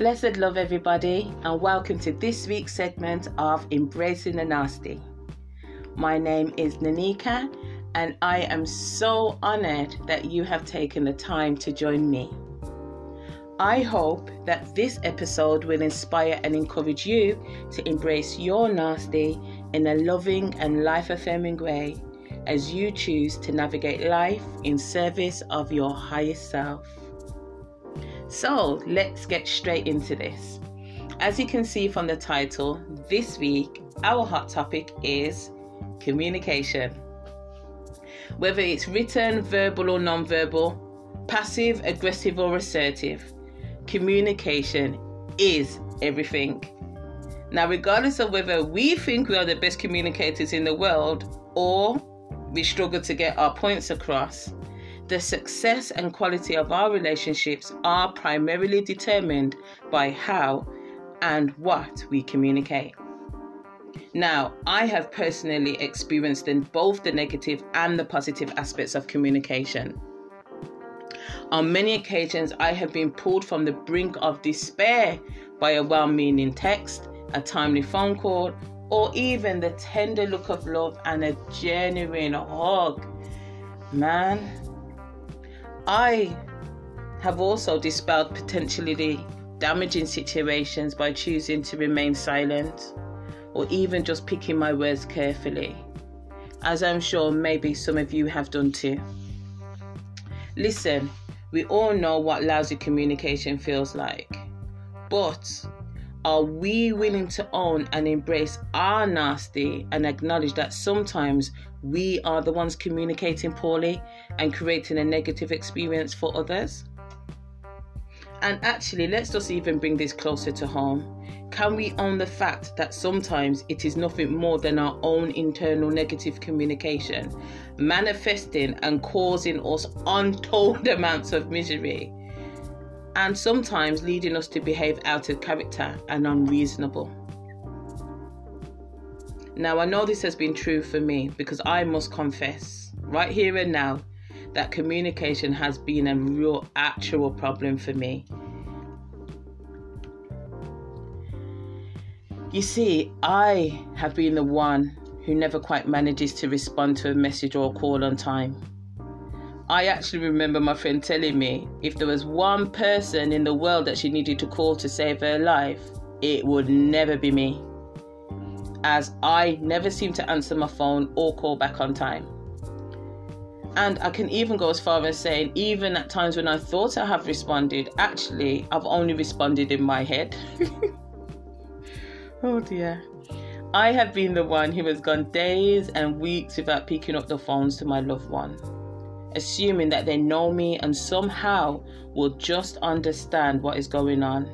Blessed love, everybody, and welcome to this week's segment of Embracing the Nasty. My name is Nanika, and I am so honored that you have taken the time to join me. I hope that this episode will inspire and encourage you to embrace your nasty in a loving and life affirming way as you choose to navigate life in service of your highest self. So let's get straight into this. As you can see from the title, this week our hot topic is communication. Whether it's written, verbal, or non verbal, passive, aggressive, or assertive communication is everything. Now, regardless of whether we think we are the best communicators in the world or we struggle to get our points across, the success and quality of our relationships are primarily determined by how and what we communicate. Now, I have personally experienced in both the negative and the positive aspects of communication. On many occasions, I have been pulled from the brink of despair by a well meaning text, a timely phone call, or even the tender look of love and a genuine hug. Man, I have also dispelled potentially damaging situations by choosing to remain silent or even just picking my words carefully, as I'm sure maybe some of you have done too. Listen, we all know what lousy communication feels like. But are we willing to own and embrace our nasty and acknowledge that sometimes we are the ones communicating poorly and creating a negative experience for others? And actually, let's just even bring this closer to home. Can we own the fact that sometimes it is nothing more than our own internal negative communication, manifesting and causing us untold amounts of misery, and sometimes leading us to behave out of character and unreasonable? Now, I know this has been true for me because I must confess, right here and now, that communication has been a real actual problem for me You see, I have been the one who never quite manages to respond to a message or a call on time. I actually remember my friend telling me if there was one person in the world that she needed to call to save her life, it would never be me. As I never seem to answer my phone or call back on time. And I can even go as far as saying, even at times when I thought I have responded, actually, I've only responded in my head. Oh dear. I have been the one who has gone days and weeks without picking up the phones to my loved one, assuming that they know me and somehow will just understand what is going on.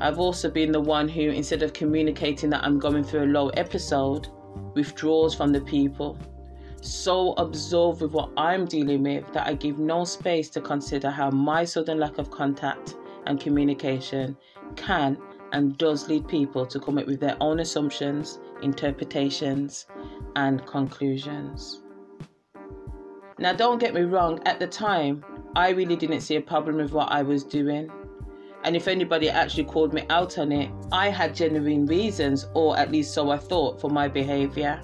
I've also been the one who, instead of communicating that I'm going through a low episode, withdraws from the people. So absorbed with what I'm dealing with that I give no space to consider how my sudden lack of contact and communication can and does lead people to come up with their own assumptions, interpretations, and conclusions. Now, don't get me wrong, at the time, I really didn't see a problem with what I was doing. And if anybody actually called me out on it, I had genuine reasons, or at least so I thought, for my behavior.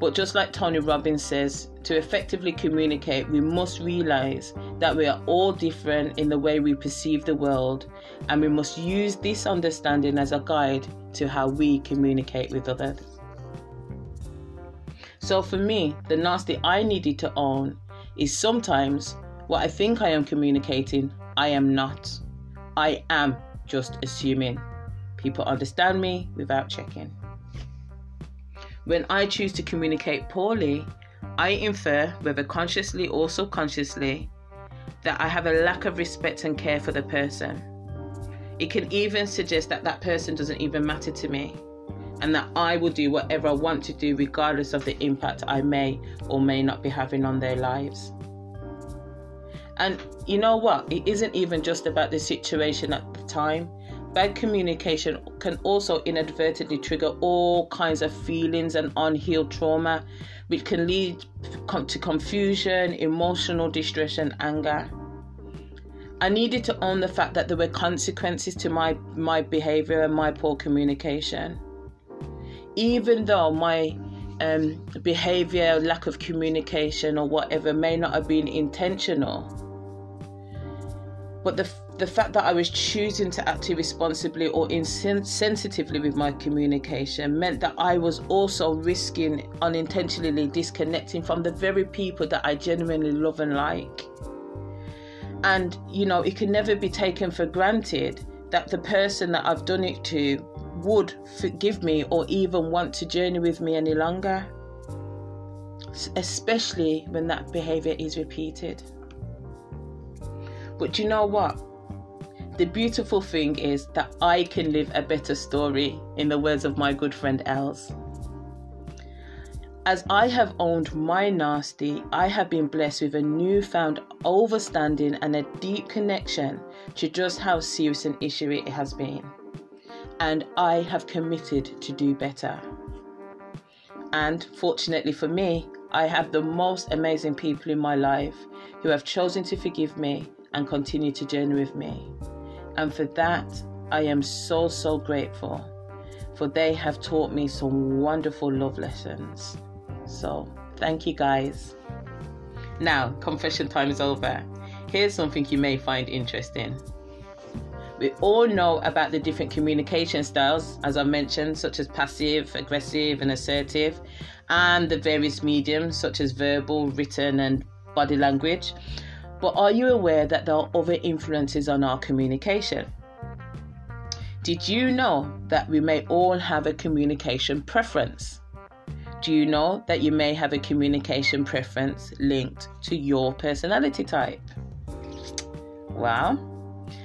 But just like Tony Robbins says, to effectively communicate, we must realize that we are all different in the way we perceive the world, and we must use this understanding as a guide to how we communicate with others. So, for me, the nasty I needed to own is sometimes what I think I am communicating, I am not. I am just assuming. People understand me without checking. When I choose to communicate poorly, I infer, whether consciously or subconsciously, that I have a lack of respect and care for the person. It can even suggest that that person doesn't even matter to me and that I will do whatever I want to do regardless of the impact I may or may not be having on their lives. And you know what? It isn't even just about the situation at the time, Bad communication can also inadvertently trigger all kinds of feelings and unhealed trauma, which can lead to confusion, emotional distress, and anger. I needed to own the fact that there were consequences to my my behavior and my poor communication. Even though my um, behavior, lack of communication, or whatever may not have been intentional, but the the fact that I was choosing to act irresponsibly or insensitively with my communication meant that I was also risking unintentionally disconnecting from the very people that I genuinely love and like. And, you know, it can never be taken for granted that the person that I've done it to would forgive me or even want to journey with me any longer, especially when that behavior is repeated. But you know what? The beautiful thing is that I can live a better story, in the words of my good friend Els. As I have owned my nasty, I have been blessed with a newfound overstanding and a deep connection to just how serious an issue it has been. And I have committed to do better. And fortunately for me, I have the most amazing people in my life who have chosen to forgive me and continue to journey with me. And for that, I am so, so grateful. For they have taught me some wonderful love lessons. So, thank you guys. Now, confession time is over. Here's something you may find interesting. We all know about the different communication styles, as I mentioned, such as passive, aggressive, and assertive, and the various mediums, such as verbal, written, and body language. But are you aware that there are other influences on our communication? Did you know that we may all have a communication preference? Do you know that you may have a communication preference linked to your personality type? Well,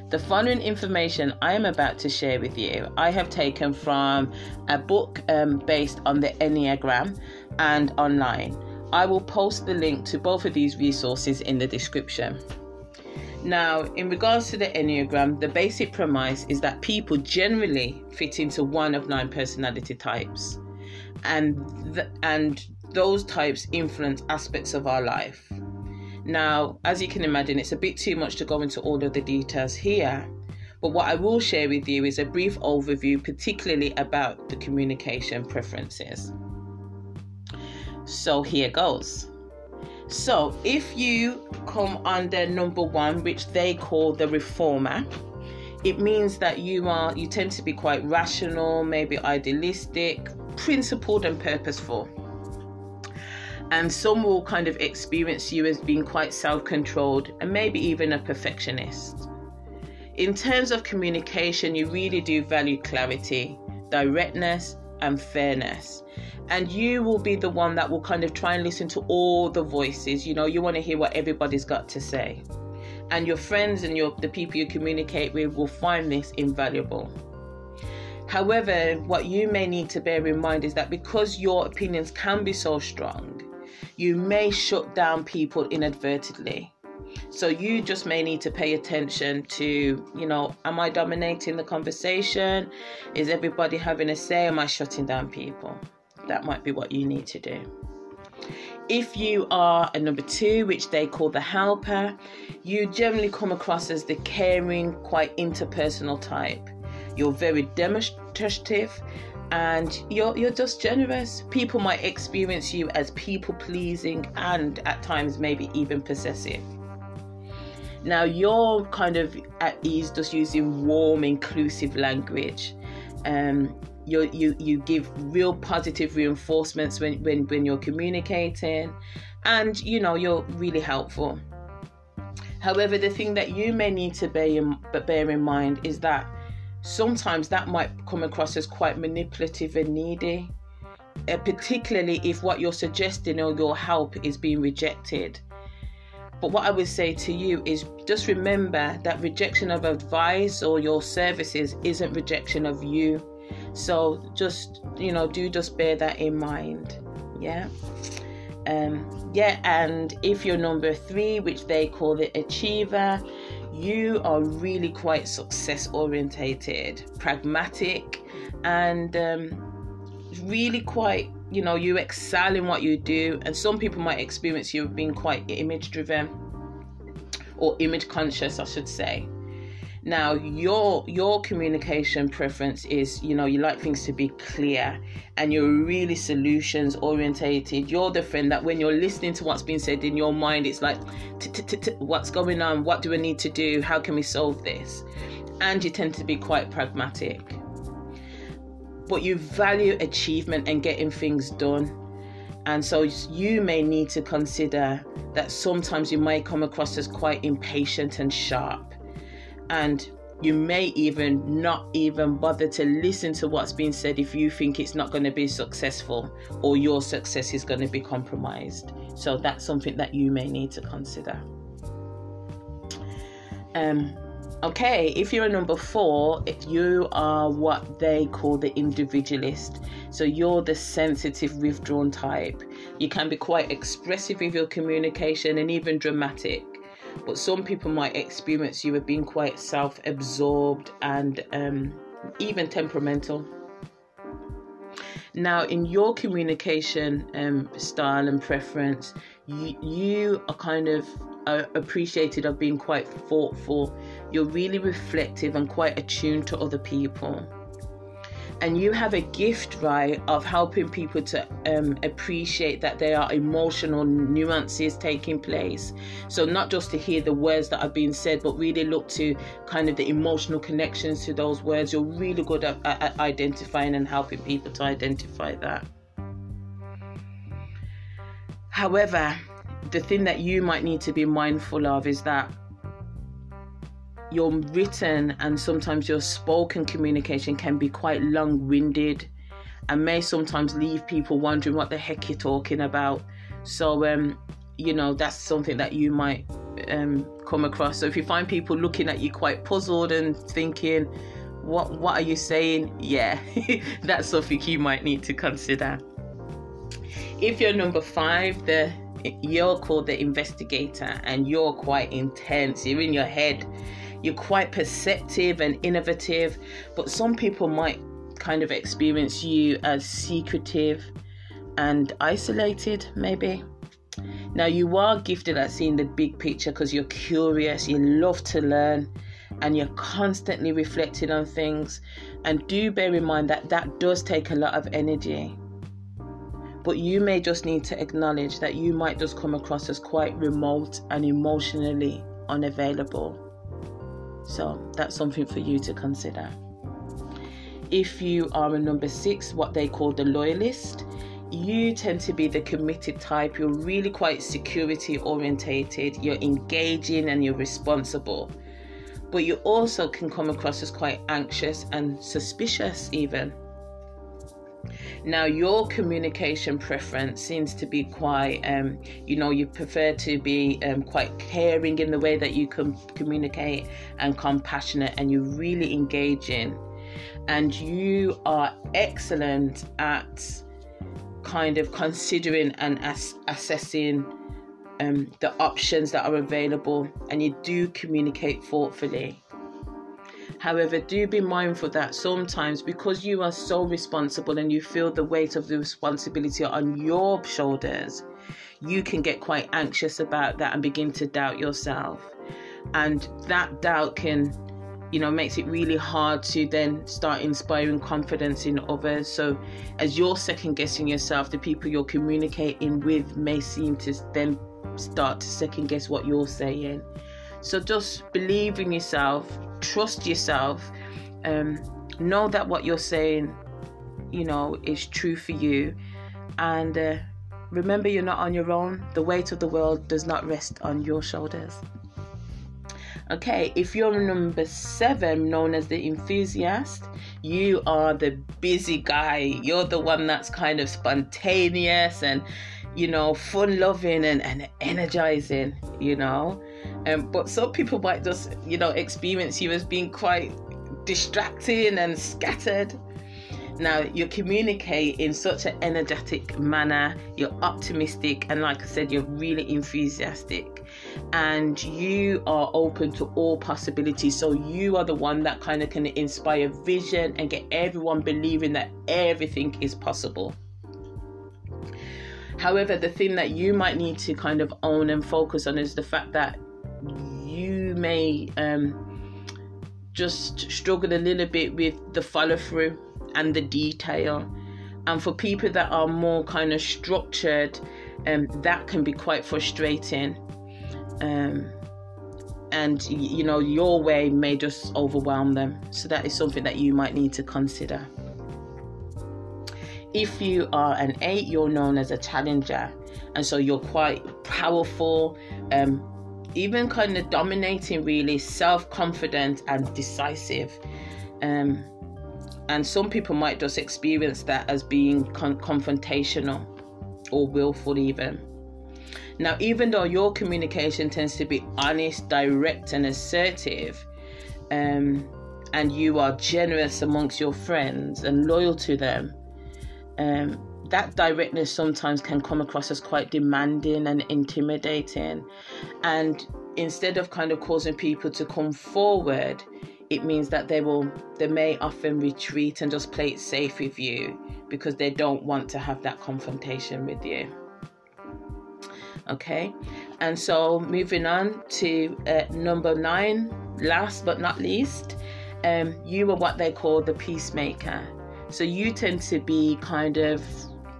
the following information I am about to share with you, I have taken from a book um, based on the Enneagram and online. I will post the link to both of these resources in the description. Now, in regards to the Enneagram, the basic premise is that people generally fit into one of nine personality types, and th- and those types influence aspects of our life. Now, as you can imagine, it's a bit too much to go into all of the details here, but what I will share with you is a brief overview, particularly about the communication preferences. So here goes. So if you come under number one, which they call the reformer, it means that you are you tend to be quite rational, maybe idealistic, principled and purposeful. And some will kind of experience you as being quite self-controlled and maybe even a perfectionist. In terms of communication, you really do value clarity, directness, and fairness. And you will be the one that will kind of try and listen to all the voices. You know you want to hear what everybody's got to say. And your friends and your the people you communicate with will find this invaluable. However what you may need to bear in mind is that because your opinions can be so strong you may shut down people inadvertently so you just may need to pay attention to, you know, am I dominating the conversation? Is everybody having a say? Am I shutting down people? that might be what you need to do. If you are a number two, which they call the helper, you generally come across as the caring, quite interpersonal type. You're very demonstrative and you're, you're just generous. People might experience you as people pleasing and at times maybe even possessive. Now, you're kind of at ease just using warm, inclusive language. Um, you you you give real positive reinforcements when, when when you're communicating and you know you're really helpful however the thing that you may need to bear in, bear in mind is that sometimes that might come across as quite manipulative and needy uh, particularly if what you're suggesting or your help is being rejected but what I would say to you is just remember that rejection of advice or your services isn't rejection of you. So just you know, do just bear that in mind. Yeah. Um, yeah, and if you're number three, which they call the achiever, you are really quite success orientated, pragmatic, and um, really quite, you know, you excel in what you do. And some people might experience you being quite image driven. or image conscious, I should say. Now, your your communication preference is, you know, you like things to be clear and you're really solutions orientated. You're the friend that when you're listening to what's being said in your mind, it's like, what's going on? What do we need to do? How can we solve this? And you tend to be quite pragmatic. But you value achievement and getting things done. And so you may need to consider that sometimes you might come across as quite impatient and sharp and you may even not even bother to listen to what's being said if you think it's not going to be successful or your success is going to be compromised. So that's something that you may need to consider. Um, okay, if you're a number four, if you are what they call the individualist. So you're the sensitive, withdrawn type. You can be quite expressive with your communication and even dramatic but some people might experience you as being quite self absorbed and um, even temperamental. Now, in your communication um, style and preference, you, you are kind of uh, appreciated of being quite thoughtful. You're really reflective and quite attuned to other people and you have a gift right of helping people to um, appreciate that there are emotional nuances taking place. So not just to hear the words that are being said but really look to kind of the emotional connections to those words. You're really good at, at identifying and helping people to identify that. However the thing that you might need to be mindful of is that your written and sometimes your spoken communication can be quite long winded and may sometimes leave people wondering what the heck you're talking about. So, um, you know, that's something that you might um, come across. So, if you find people looking at you quite puzzled and thinking, what, what are you saying? Yeah, that's something you might need to consider. If you're number five, the you're called the investigator and you're quite intense. You're in your head you're quite perceptive and innovative, but some people might kind of experience you as secretive and isolated, maybe. Now, you are gifted at seeing the big picture because you're curious, you love to learn, and you're constantly reflecting on things. And do bear in mind that that does take a lot of energy. But you may just need to acknowledge that you might just come across as quite remote and emotionally unavailable. So that's something for you to consider. If you are a number six, what they call the loyalist, you tend to be the committed type. You're really quite security orientated, you're engaging and you're responsible. But you also can come across as quite anxious and suspicious, even. Now, your communication preference seems to be quite, um, you know, you prefer to be um, quite caring in the way that you can communicate and compassionate, and you're really engaging. And you are excellent at kind of considering and as- assessing um, the options that are available, and you do communicate thoughtfully. However, do be mindful that sometimes because you are so responsible and you feel the weight of the responsibility on your shoulders, you can get quite anxious about that and begin to doubt yourself. And that doubt can, you know, makes it really hard to then start inspiring confidence in others. So, as you're second guessing yourself, the people you're communicating with may seem to then start to second guess what you're saying. So, just believe in yourself, trust yourself um, know that what you're saying you know is true for you. And uh, remember you're not on your own. The weight of the world does not rest on your shoulders. Okay if you're number seven known as the enthusiast you are the busy guy. You're the one that's kind of spontaneous and you know fun loving and, and energizing you know um, but some people might just, you know, experience you as being quite distracting and scattered. Now, you communicate in such an energetic manner, you're optimistic, and like I said, you're really enthusiastic, and you are open to all possibilities. So, you are the one that kind of can inspire vision and get everyone believing that everything is possible. However, the thing that you might need to kind of own and focus on is the fact that you may um, just struggle a little bit with the follow through and the detail. And for people that are more kind of structured, um, that can be quite frustrating. Um, and you know, your way may just overwhelm them. So that is something that you might need to consider. If you are an eight, you're known as a challenger, and so you're quite powerful, um, even kind of dominating, really self confident and decisive. Um, and some people might just experience that as being con- confrontational or willful, even. Now, even though your communication tends to be honest, direct, and assertive, um, and you are generous amongst your friends and loyal to them, um, that directness sometimes can come across as quite demanding and intimidating. And instead of kind of causing people to come forward, it means that they will they may often retreat and just play it safe with you because they don't want to have that confrontation with you. Okay? And so moving on to uh, number nine last but not least um, you are what they call the peacemaker. So you tend to be kind of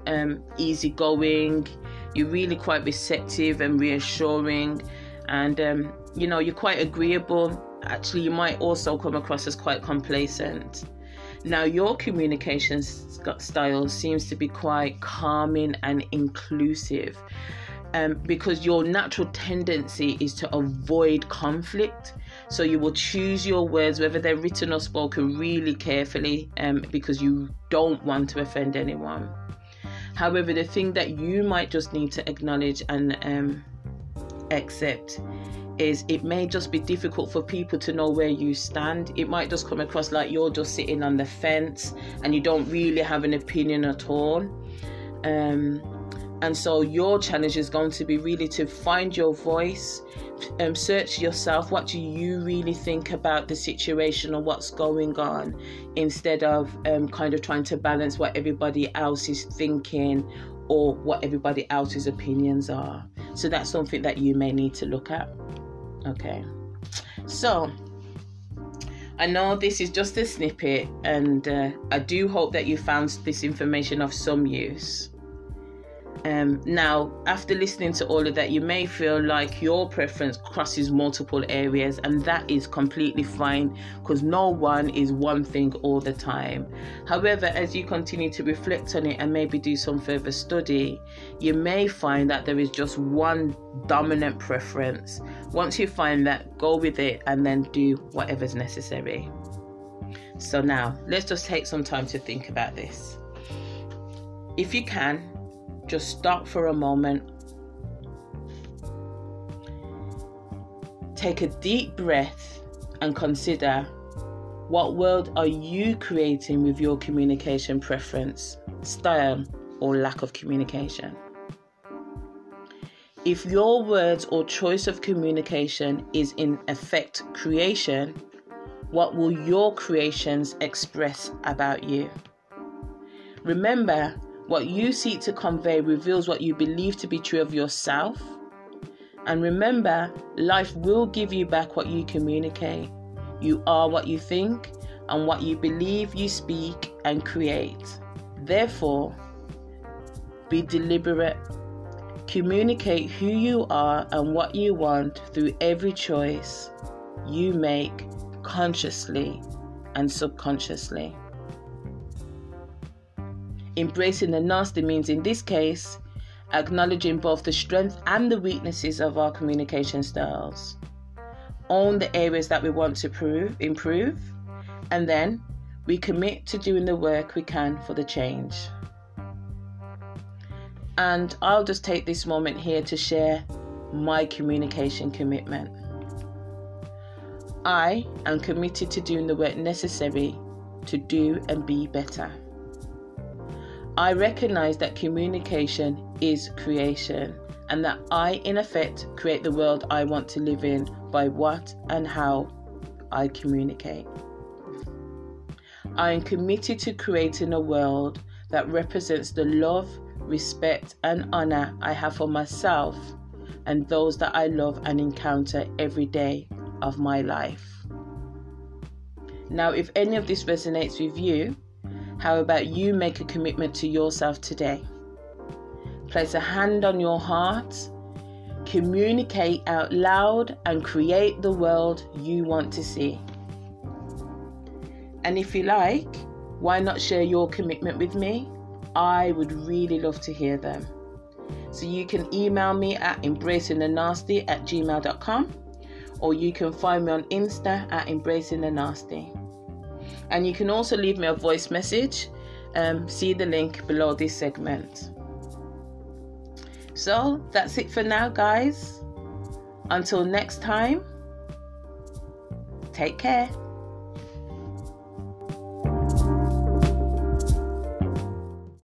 um, easygoing you're really quite receptive and reassuring and um, you know you're quite agreeable actually you might also come across as quite complacent now your communication style seems to be quite calming and inclusive um, because your natural tendency is to avoid conflict. So you will choose your words, whether they're written or spoken, really carefully um, because you don't want to offend anyone. However, the thing that you might just need to acknowledge and um, accept is it may just be difficult for people to know where you stand. It might just come across like you're just sitting on the fence and you don't really have an opinion at all. Um, and so your challenge is going to be really to find your voice, um, search yourself. What do you really think about the situation or what's going on, instead of um, kind of trying to balance what everybody else is thinking or what everybody else's opinions are. So that's something that you may need to look at. Okay, so I know this is just a snippet, and uh, I do hope that you found this information of some use. Um, now, after listening to all of that, you may feel like your preference crosses multiple areas, and that is completely fine because no one is one thing all the time. However, as you continue to reflect on it and maybe do some further study, you may find that there is just one dominant preference. Once you find that, go with it and then do whatever's necessary. So, now let's just take some time to think about this. If you can, just stop for a moment. Take a deep breath and consider what world are you creating with your communication preference, style, or lack of communication? If your words or choice of communication is in effect creation, what will your creations express about you? Remember what you seek to convey reveals what you believe to be true of yourself. And remember, life will give you back what you communicate. You are what you think, and what you believe, you speak and create. Therefore, be deliberate. Communicate who you are and what you want through every choice you make consciously and subconsciously. Embracing the nasty means, in this case, acknowledging both the strength and the weaknesses of our communication styles. Own the areas that we want to prove, improve, and then we commit to doing the work we can for the change. And I'll just take this moment here to share my communication commitment. I am committed to doing the work necessary to do and be better. I recognize that communication is creation and that I, in effect, create the world I want to live in by what and how I communicate. I am committed to creating a world that represents the love, respect, and honor I have for myself and those that I love and encounter every day of my life. Now, if any of this resonates with you, how about you make a commitment to yourself today? Place a hand on your heart, communicate out loud, and create the world you want to see. And if you like, why not share your commitment with me? I would really love to hear them. So you can email me at embracingthenasty at gmail.com or you can find me on Insta at embracingthenasty. And you can also leave me a voice message. Um, see the link below this segment. So that's it for now, guys. Until next time, take care.